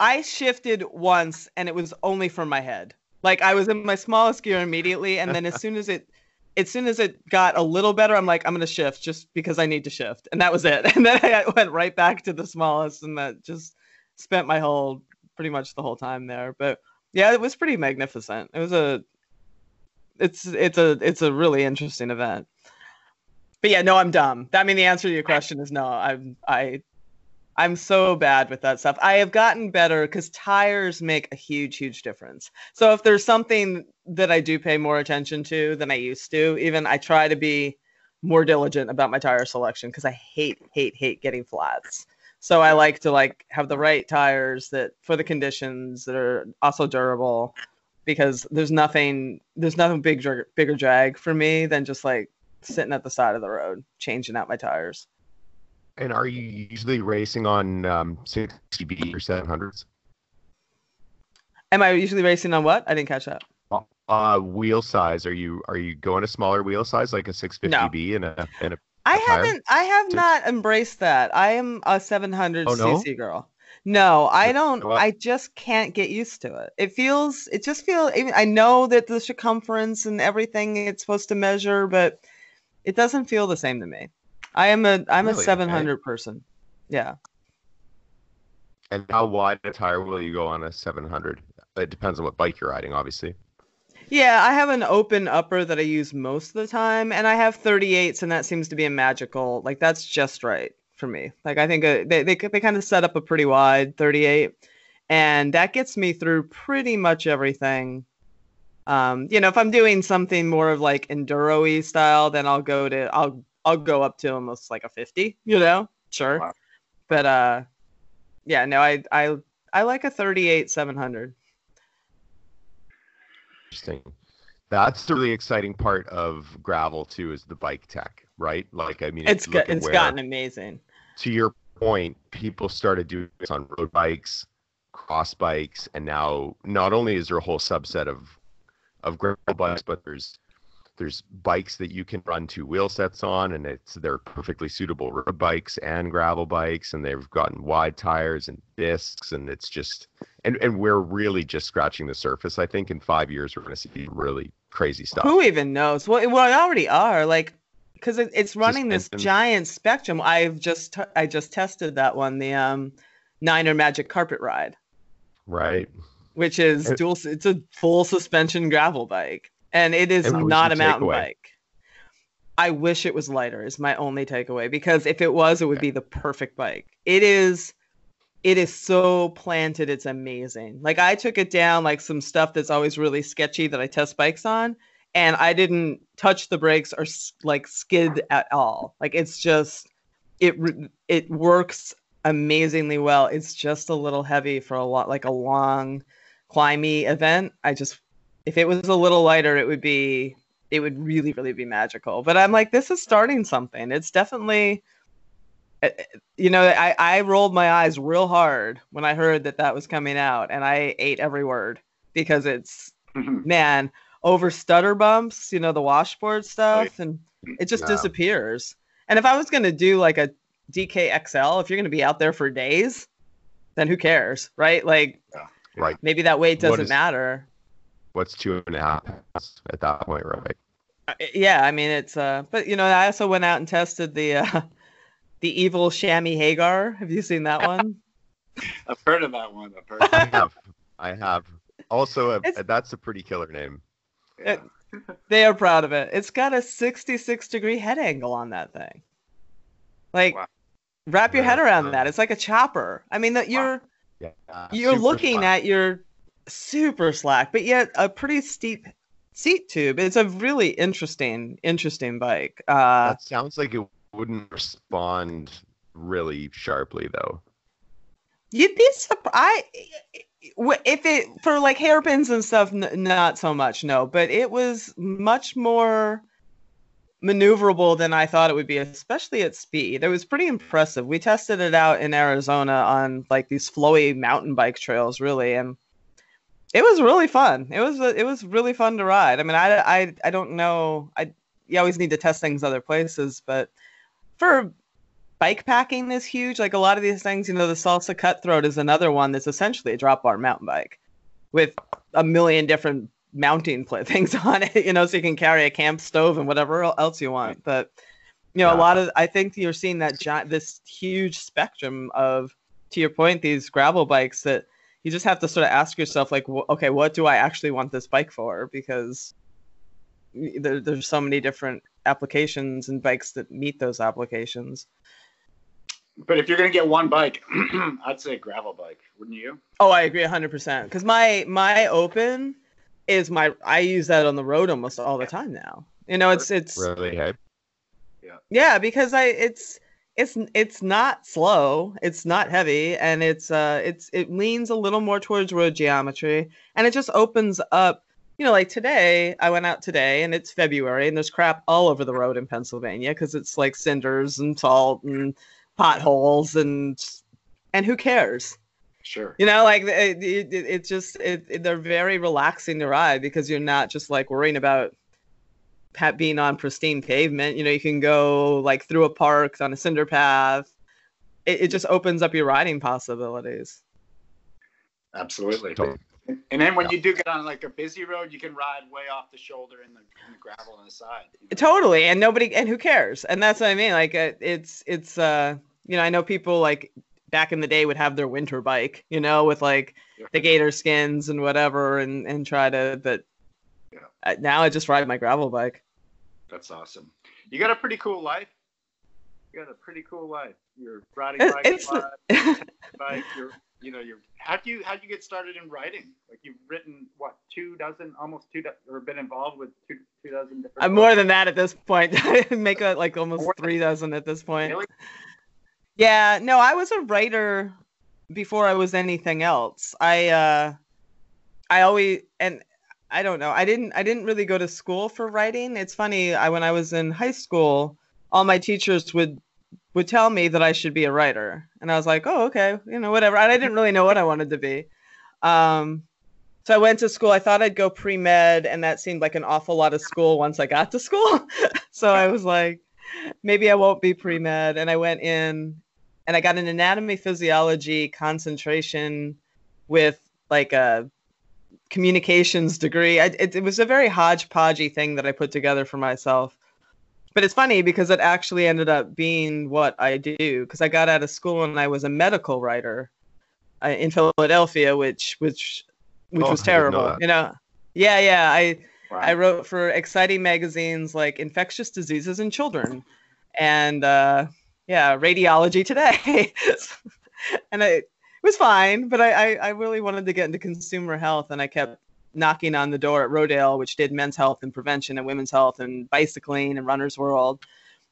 I shifted once and it was only for my head. Like I was in my smallest gear immediately and then as soon as it as soon as it got a little better, I'm like, I'm gonna shift just because I need to shift. And that was it. And then I went right back to the smallest and that just spent my whole pretty much the whole time there. But yeah, it was pretty magnificent. It was a it's it's a it's a really interesting event. But yeah, no, I'm dumb. I mean the answer to your question is no. I'm I I'm so bad with that stuff. I have gotten better because tires make a huge, huge difference. So if there's something that I do pay more attention to than I used to, even I try to be more diligent about my tire selection because I hate, hate, hate getting flats. So I like to like have the right tires that for the conditions that are also durable because there's nothing there's nothing big bigger drag for me than just like sitting at the side of the road changing out my tires. And are you usually racing on um, 60B or 700s? Am I usually racing on what? I didn't catch that. Uh, wheel size. Are you are you going a smaller wheel size like a 650B and a and a I tire? haven't. I have not embraced that. I am a 700 Oh, no? cc girl. No, I don't. I just can't get used to it. It feels. It just feels. I know that the circumference and everything it's supposed to measure, but it doesn't feel the same to me. I am a. I'm Really? a Okay. 700 person. Yeah. and how wide a tire will you go on a 700? It depends on what bike you're riding, obviously. Yeah, I have an open upper that I use most of the time, and I have 38s, and that seems to be a magical. Like that's just right for me. Like I think uh, they they they kind of set up a pretty wide 38, and that gets me through pretty much everything. Um, you know, if I'm doing something more of like enduro-y style, then I'll go to I'll I'll go up to almost like a 50. You know, sure, Wow. but uh, yeah, no, I I I like a 38 700. Interesting. That's the really exciting part of gravel too, is the bike tech, right? Like, I mean, It's got, at it's where- gotten amazing. To your point, people started doing this on road bikes, cross bikes, and now not only is there a whole subset of of gravel bikes, but there's there's bikes that you can run two wheel sets on, and it's they're perfectly suitable road bikes and gravel bikes, and they've gotten wide tires and discs, and it's just and and we're really just scratching the surface. I think in five years we're going to see really crazy stuff. Who even knows? Well, I already are like, because it, it's running this giant spectrum. I've just t- I just tested that one, the um, Niner Magic Carpet Ride, Right. which is Uh, dual. It's a full suspension gravel bike, and it is not a mountain takeaway? bike. I wish it was lighter. Is my only takeaway because if it was, it would be the perfect bike. It is. It is so planted. It's amazing. Like I took it down like some stuff that's always really sketchy that I test bikes on, and I didn't touch the brakes or like skid at all. Like it's just it it works amazingly well. It's just a little heavy for a lot like a long climby event. I just if it was a little lighter, it would be it would really really be magical. But I'm like this is starting something. It's definitely uh, you know, I, I rolled my eyes real hard when I heard that that was coming out, and I ate every word because it's man over stutter bumps, you know, the washboard stuff, and it just Yeah. disappears. And if I was going to do like a DKXL, if you're going to be out there for days, then who cares, right? Like Right. maybe that weight doesn't is- matter. What's two and a half pounds at that point, right? Uh, Yeah, I mean it's uh, but you know, I also went out and tested the uh, the evil chamois Hagar. Have you seen that one? I've heard of that one. I've heard. I have. I have. Also, a, that's a pretty killer name. Yeah. they are proud of it. It's got a 66 degree head angle on that thing. Like, Wow. wrap your head Yeah. around that. It's like a chopper. I mean, that you're Yeah. you're looking fun. at your super slack, but yet a pretty steep seat tube. It's a really interesting, interesting bike. Uh, That sounds like it wouldn't respond really sharply though. You'd be surprised if it for like hairpins and stuff. N- not so much, no. But it was much more maneuverable than I thought it would be, especially at speed. It was pretty impressive. We tested it out in Arizona on like these flowy mountain bike trails, really, and it was really fun. It was it was really fun to ride. I mean, I I I don't know. I you always need to test things other places, but for bike packing is huge. Like a lot of these things, you know, the salsa cutthroat is another one that's essentially a drop bar mountain bike with a million different mounting things on it, you know, so you can carry a camp stove and whatever else you want. But you know, a lot of I think you're seeing that giant, this huge spectrum of, to your point, these gravel bikes that you just have to sort of ask yourself, like, wh- okay, what do I actually want this bike for? Because there, there's so many different applications and bikes that meet those applications. But if you're gonna get one bike, I'd say gravel bike, wouldn't you? Oh, I agree 100%. Because my my open is my I use that on the road almost all the time now. You know, it's it's Really, hey? yeah because I it's it's it's not slow, it's not heavy, and it's uh it's it leans a little more towards road geometry, and it just opens up. You know, like today, I went out today, and it's February, and there's crap all over the road in Pennsylvania because it's like cinders and salt and potholes and and who cares? Sure. You know, like it, it, it it's just it, it- they're very relaxing to ride because you're not just like worrying about pa- being on pristine pavement. You know, you can go like through a park on a cinder path. It, it just opens up your riding possibilities. Absolutely. Totally. And then when you do get on like a busy road, you can ride way off the shoulder in the, in the gravel on the side. you know? Totally, and nobody and who cares? And that's what I mean. Like it, it's it's uh you know I know people like back in the day would have their winter bike, you know, with like the gator skins and whatever, and and try to. But Yeah. uh, now I just ride my gravel bike. That's awesome. You got a pretty cool life. You got a pretty cool life. You're riding bike, it's- a bike. You're, you know, you're. How do you how do you get started in writing? Like you've written what two dozen, almost two, do- or been involved with two two dozen different. I'm more than that at this point. Make it like almost More- three dozen at this point. Really? Yeah, no, I was a writer before I was anything else. I uh I always and I don't know. I didn't I didn't really go to school for writing. It's funny, I when I was in high school, all my teachers would would tell me that I should be a writer. And I was like, "Oh, okay, you know, whatever." And I didn't really know what I wanted to be. Um so I went to school. I thought I'd go pre-med and that seemed like an awful lot of school once I got to school. so I was like, maybe I won't be pre-med and I went in and I got an anatomy physiology concentration with like a communications degree. I, it, it was a very hodgepodgey thing that I put together for myself. But it's funny because it actually ended up being what I do because I got out of school and I was a medical writer uh, in Philadelphia, which which which Oh, was didn't know terrible. You know, yeah, yeah. I Wow. I wrote for exciting magazines like Infectious Diseases in Children and uh, yeah, Radiology Today. and I, it was fine, but I, I, I really wanted to get into consumer health and I kept knocking on the door at Rodale, which did men's health and prevention and women's health and bicycling and runner's world.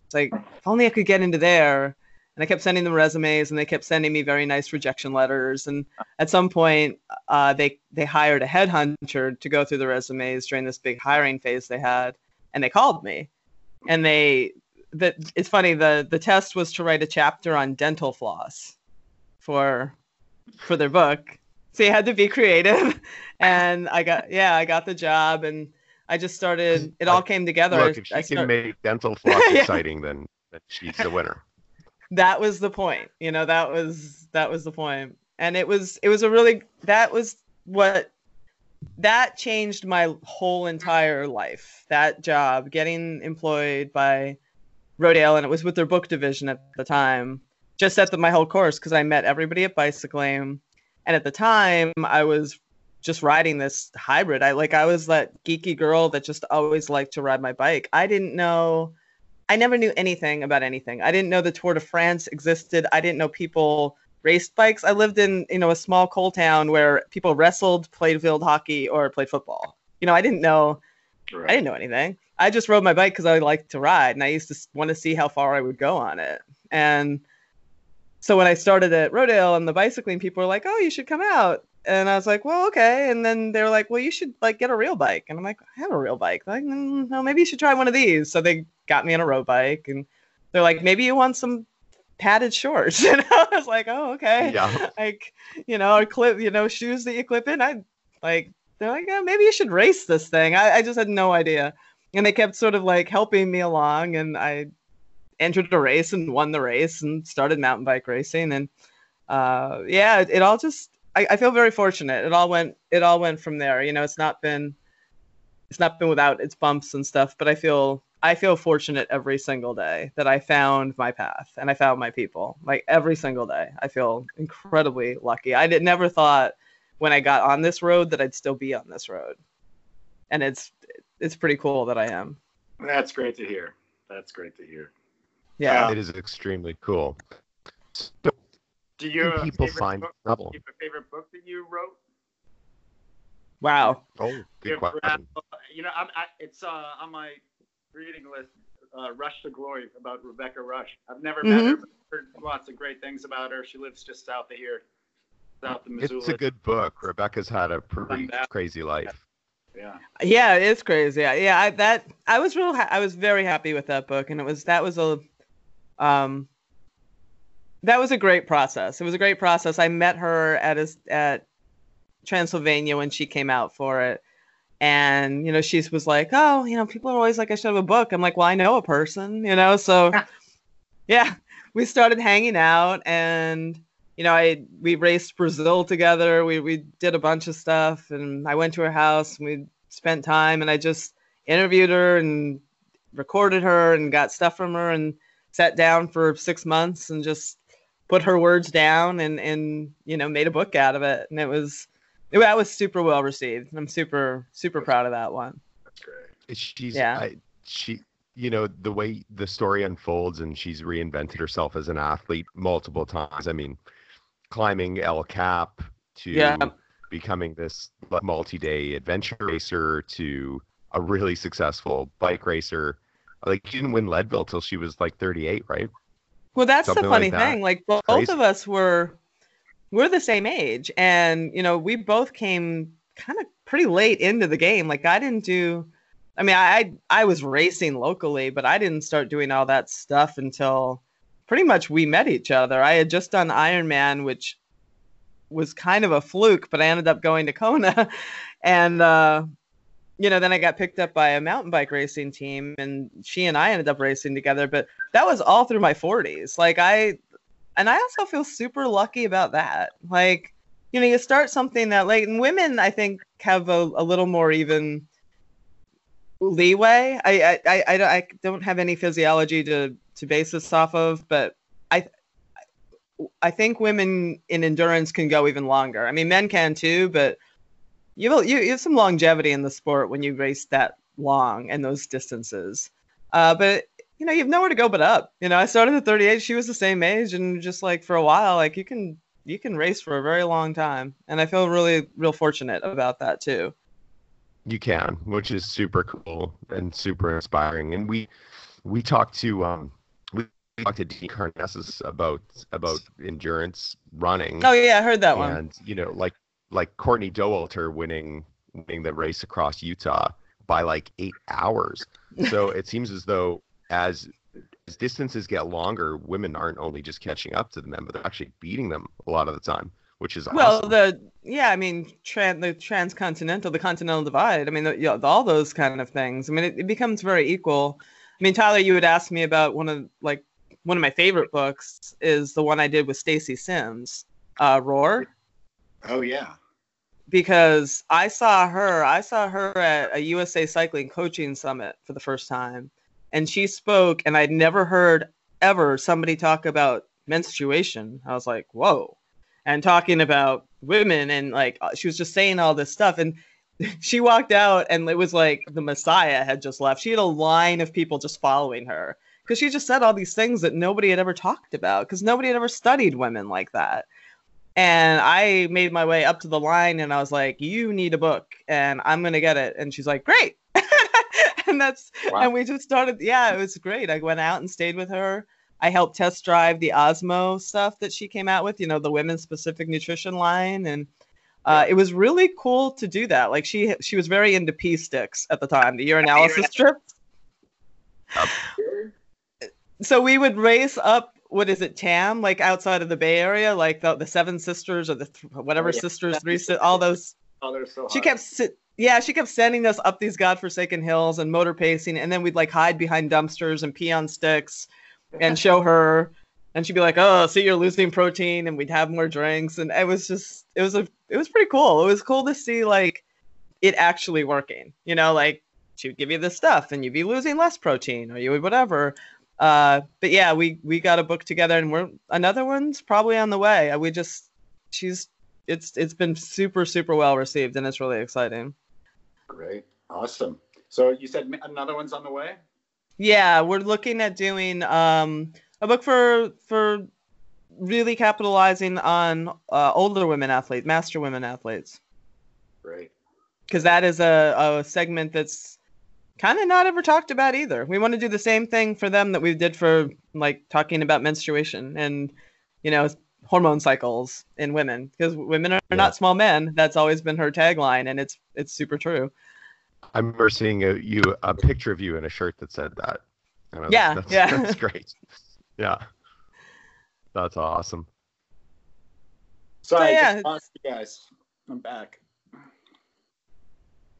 It's like, if only I could get into there. And I kept sending them resumes and they kept sending me very nice rejection letters. And at some point, uh, they they hired a headhunter to go through the resumes during this big hiring phase they had, and they called me, and they that it's funny the the test was to write a chapter on dental floss for for their book, so you had to be creative, and I got yeah I got the job and I just started it all came together. Look, if she I can start- make dental floss Yeah. exciting, then she's the winner. That was the point you know that was that was the point and it was it was a really that was what that changed my whole entire life that job getting employed by rodale and it was with their book division at the time just set my whole course because i met everybody at bicycling and at the time i was just riding this hybrid. I like I was that geeky girl that just always liked to ride my bike. I didn't know I never knew anything about anything. I didn't know the Tour de France existed. I didn't know people raced bikes. I lived in, you know, a small coal town where people wrestled, played field hockey or played football. You know, I didn't know right. I didn't know anything. I just rode my bike cuz I liked to ride and I used to want to see how far I would go on it. And so when I started at Rodale and the bicycling people were like, "Oh, you should come out." And I was like, "Well, okay." And then they were like, "Well, you should like get a real bike." And I'm like, "I have a real bike." They're like, mm, "No, maybe you should try one of these." So they got me on a road bike and they're like, "Maybe you want some padded shorts." And I was like, "Oh, okay." Yeah. Like, you know, or clip, you know, shoes that you clip in. I like they're like, yeah, maybe you should race this thing. I, I just had no idea. And they kept sort of like helping me along and I entered a race and won the race and started mountain bike racing and uh, yeah, it, it, all just I, I, feel very fortunate. It all went it all went from there. You know, it's not been it's not been without its bumps and stuff, but I feel I feel fortunate every single day that I found my path and I found my people. Like every single day, I feel incredibly lucky. I did never thought when I got on this road that I'd still be on this road, and it's it's pretty cool that I am. That's great to hear. That's great to hear. Yeah, it is extremely cool. So, do you people find book, trouble? Do you have a favorite book that you wrote? Wow. Oh, good question. You know, I'm, I, it's uh, on my reading list. Uh, Rush to Glory about Rebecca Rush. I've never mm-hmm. met her, but heard lots of great things about her. She lives just south of here, south of Missoula. It's a good book. Rebecca's had a pretty crazy life. Yeah. Yeah, it is crazy. Yeah, I, that I was real. Ha- I was very happy with that book, and it was that was a um, that was a great process. It was a great process. I met her at a, at Transylvania when she came out for it. And, you know, she was like, oh, you know, people are always like, I should have a book. I'm like, well, I know a person, you know, so yeah, we started hanging out and, you know, I, we raced Brazil together. We, we did a bunch of stuff and I went to her house and we spent time and I just interviewed her and recorded her and got stuff from her. And, sat down for six months and just put her words down and and you know made a book out of it. And it was it, that was super well received. I'm super super proud of that one. That's great she's yeah. I, she you know the way the story unfolds and she's reinvented herself as an athlete multiple times. I mean climbing el cap to yeah. becoming this multi-day adventure racer to a really successful bike racer. Like she didn't win Leadville till she was like 38, right? Well, that's Something the funny like thing. Like both Crazy. of us were we're the same age and you know, we both came kind of pretty late into the game. Like I didn't do I mean, I I was racing locally, but I didn't start doing all that stuff until pretty much we met each other. I had just done Ironman, which was kind of a fluke, but I ended up going to Kona and uh you know, then I got picked up by a mountain bike racing team and she and I ended up racing together, but that was all through my 40s. Like I and I also feel super lucky about that. Like, you know, you start something that late and women I think have a, a little more even leeway. I, I I I don't have any physiology to to base this off of, but I I think women in endurance can go even longer. I mean, men can too, but you have, you, you have some longevity in the sport when you race that long and those distances. Uh, but you know, you have nowhere to go but up. You know, I started at 38. She was the same age, and just like for a while, like you can you can race for a very long time, and I feel really real fortunate about that too. You can, which is super cool and super inspiring. And we we talked to um we talked to Dean Karnazes about about endurance running. Oh yeah, I heard that and, one. And you know, like like Courtney Dauwalter winning winning the race across Utah by like eight hours. So it seems as though as as distances get longer, women aren't only just catching up to the men, but they're actually beating them a lot of the time, which is well, awesome. the yeah, I mean, tran- the transcontinental, the continental divide. I mean, the, you know, all those kind of things. I mean, it, it becomes very equal. I mean, Tyler, you would ask me about one of like one of my favorite books is the one I did with Stacy Sims, uh, Roar. Oh yeah because I saw her, I saw her at a USA Cycling Coaching Summit for the first time, and she spoke, and I'd never heard ever somebody talk about menstruation. I was like, whoa, and talking about women and like uh, she was just saying all this stuff and she walked out and it was like the messiah had just left she had a line of people just following her because she just said all these things that nobody had ever talked about because nobody had ever studied women like that and i made my way up to the line and i was like you need a book and i'm gonna get it. And she's like great. And that's wow. and we just started yeah it was great. I went out and stayed with her. I helped test drive the osmo stuff that she came out with you know the women specific nutrition line. And uh, it was really cool to do that. Like she she was very into pee sticks at the time the urinalysis strips. so we would race up what is it tam like outside of the bay area like the, the seven sisters or the th- whatever oh, yeah. sisters three all those oh, so she kept sit, yeah, she kept sending us up these godforsaken hills and motor pacing, and then we'd like hide behind dumpsters and pee on sticks and show her, and she'd be like, "Oh, see, you're losing protein," and we'd have more drinks, and it was just, it was a, it was pretty cool. It was cool to see like it actually working. You know, like she would give you this stuff, and you'd be losing less protein, or you would whatever. Uh, but yeah, we we got a book together, and we're another one's probably on the way. We just, she's, it's it's been super super well received, and it's really exciting. Great. Awesome. So you said another one's on the way? Yeah, we're looking at doing um, a book for for really capitalizing on uh, older women athletes, master women athletes. Great. Because that is a, a segment that's kind of not ever talked about either. We want to do the same thing for them that we did for like talking about menstruation and you know hormone cycles in women because women are yeah. not small men. That's always been her tagline, and it's it's super true. I remember seeing a you a picture of you in a shirt that said that. yeah, that's, yeah, that's great. Yeah, that's awesome. So, so yeah, you guys, I'm back.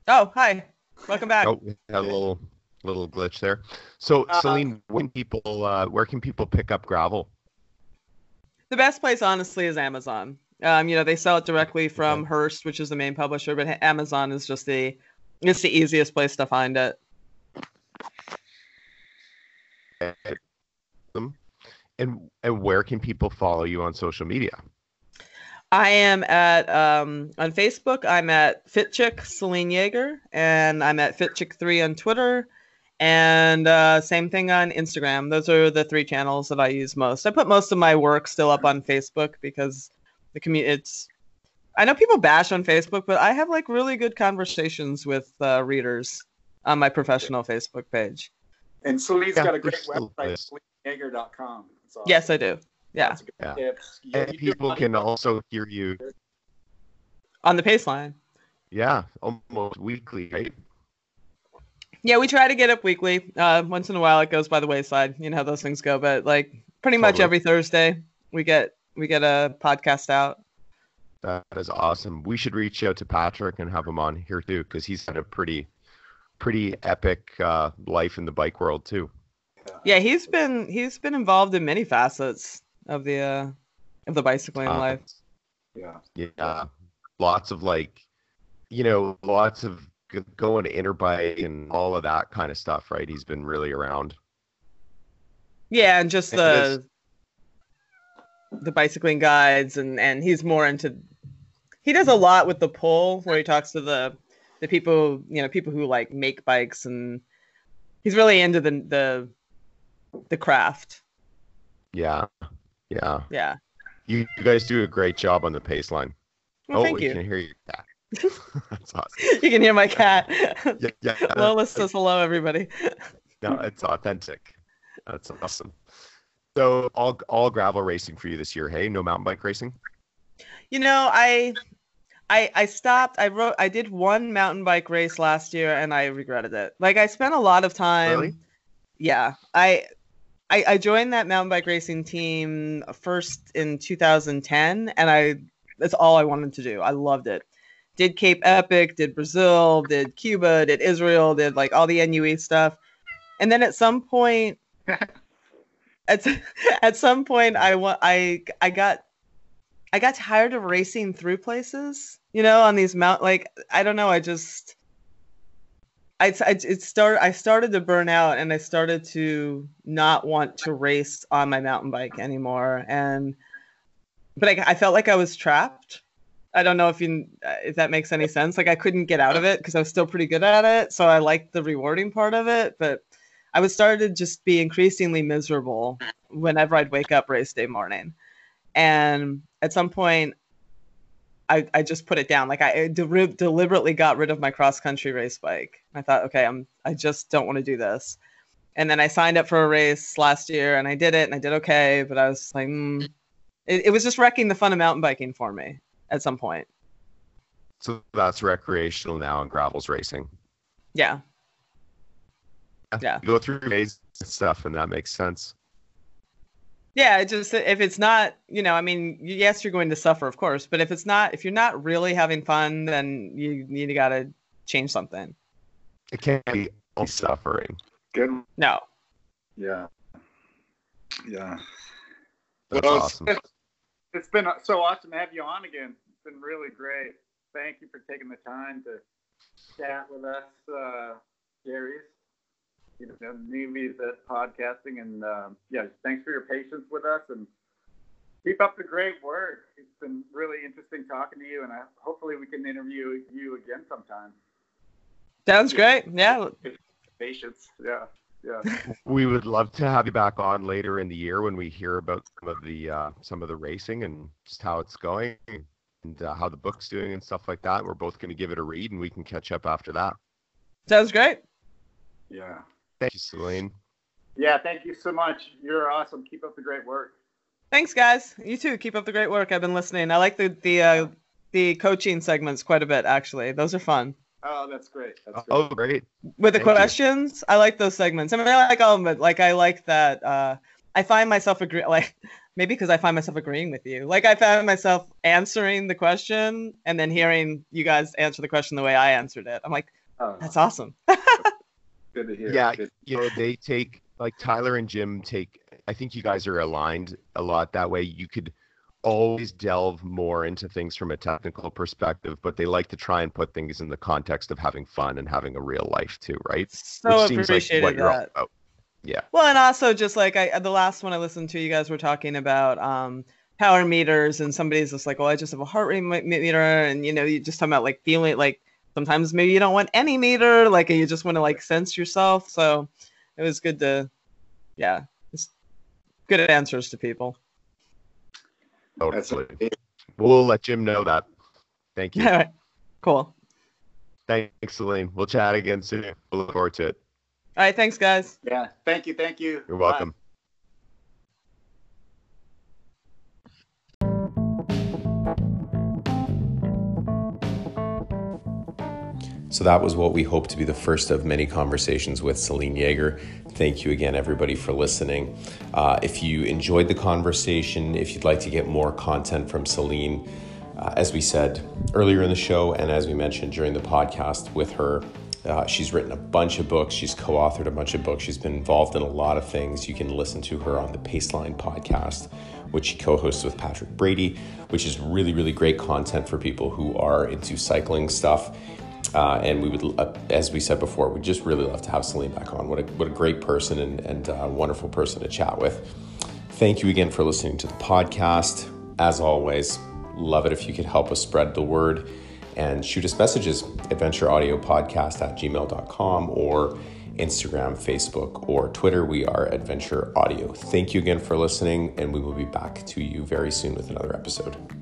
Oh, hi, welcome back. Oh, we had a little little glitch there. So, uh, Selene, when people, uh, where can people pick up gravel? The best place, honestly, is Amazon. Um, you know, they sell it directly from okay. Hearst, which is the main publisher, but Amazon is just the it's the easiest place to find it. And and where can people follow you on social media? I am at um, on Facebook. I'm at FitChick Selene Yeager, and I'm at FitChick3 on Twitter, and uh, same thing on Instagram. Those are the three channels that I use most. I put most of my work still up on Facebook because the community. It's I know people bash on Facebook, but I have like really good conversations with uh, readers on my professional Facebook page. And Selene's yeah, got a great website, seleneyeager.com. Awesome. Yes, I do. Yeah. yeah. and people can also hear you on the Paceline. Yeah, almost weekly, right? Yeah, we try to get up weekly. Uh, once in a while, it goes by the wayside. You know how those things go, but like pretty totally. much every Thursday, we get we get a podcast out. That is awesome. We should reach out to Patrick and have him on here too, because he's had a pretty, pretty epic uh, life in the bike world too. Yeah, he's been he's been involved in many facets of the uh, of the bicycling uh, life. Yeah, yeah, lots of like, you know, lots of going to Interbike and all of that kind of stuff, right? He's been really around. Yeah, and just the the bicycling guides and and he's more into he does a lot with the pull where he talks to the the people, you know, people who like make bikes and he's really into the the the craft. Yeah. Yeah. Yeah. You, you guys do a great job on the Paceline. Well, oh, thank we you. can hear your cat. That's awesome. You can hear my cat. yeah, yeah. Lola says hello, everybody. no, it's authentic. That's awesome. So all all gravel racing for you this year, hey? No mountain bike racing? You know, I I I stopped. I wrote I did one mountain bike race last year and I regretted it. Like I spent a lot of time really? Yeah. I I, I joined that mountain bike racing team first in 2010 and I that's all I wanted to do. I loved it did Cape Epic, did Brazil, did Cuba, did Israel, did like all the NUE stuff. And then at some point at, at some point I want I I got I got tired of racing through places, you know, on these mount like I don't know, I just I, I it started I started to burn out and I started to not want to race on my mountain bike anymore and but I, I felt like I was trapped I don't know if you if that makes any sense. Like I couldn't get out of it because I was still pretty good at it, so I liked the rewarding part of it. But I would start to just be increasingly miserable whenever I'd wake up race day morning, and at some point, I I just put it down. Like I de- deliberately got rid of my cross country race bike. I thought, okay, I'm I just don't want to do this. And then I signed up for a race last year, and I did it, and I did okay. But I was like, mm. it, it was just wrecking the fun of mountain biking for me at some point. So that's recreational now and gravels racing. Yeah. Yeah. You go through phase stuff and that makes sense. Yeah, it just if it's not, you know, I mean, yes, you're going to suffer, of course, but if it's not, if you're not really having fun, then you need to gotta change something. It can't be all suffering. Good. No. Yeah. Yeah. That's well, awesome. It's, it's been so awesome to have you on again. It's been really great. Thank you for taking the time to chat with us, uh, Gary's you know, newbies at podcasting. And uh, yeah, thanks for your patience with us and keep up the great work. It's been really interesting talking to you, and I, hopefully we can interview you again sometime. Sounds great. Yeah. Patience. Yeah. Yeah. we would love to have you back on later in the year when we hear about some of the uh, some of the racing and just how it's going and uh, how the book's doing and stuff like that. We're both going to give it a read and we can catch up after that. Sounds great. Yeah. Thank you, Selene. Yeah, thank you so much. You're awesome. Keep up the great work. Thanks, guys. You too. Keep up the great work. I've been listening. I like the the uh, the coaching segments quite a bit. Actually, those are fun. Oh, that's great. That's great. Oh, great. With the Thank questions, you. I like those segments. I mean, I like all of them, but like I like that. Uh, I find myself agree like maybe because I find myself agreeing with you. Like I found myself answering the question and then hearing you guys answer the question the way I answered it. I'm like, oh. that's awesome. Good to hear. Yeah, Good. you know, they take like Tyler and Jim take. I think you guys are aligned a lot that way. You could always delve more into things from a technical perspective, but they like to try and put things in the context of having fun and having a real life too, right? So Which appreciated like that. Yeah. Well, and also just like I, the last one I listened to, you guys were talking about um, power meters, and somebody's just like, "Well, I just have a heart rate meter," and you know, you just talking about like feeling like sometimes maybe you don't want any meter like you just want to like sense yourself. So it was good to yeah good answers to people. Totally. we'll let jim know that. Thank you. All right. Cool. Thanks selene. We'll chat again soon. We'll look forward to it. All right. Thanks guys. Yeah. Thank you. Thank you. You're welcome. Bye. So that was what we hope to be the first of many conversations with Selene Yeager. Thank you again, everybody, for listening. Uh, if you enjoyed the conversation, if you'd like to get more content from Selene, uh, as we said earlier in the show, and as we mentioned during the podcast with her, uh, she's written a bunch of books. She's co authored a bunch of books. She's been involved in a lot of things. You can listen to her on the Paceline podcast, which she co hosts with Patrick Brady, which is really, really great content for people who are into cycling stuff uh, and we would, uh, as we said before, we just really love to have Selene back on. What a, what a great person and, and uh, wonderful person to chat with. Thank you again for listening to the podcast. As always, love it if you could help us spread the word and shoot us messages, adventureaudiopodcast at gmail.com or Instagram, Facebook, or Twitter. We are Adventure Audio. Thank you again for listening, and we will be back to you very soon with another episode.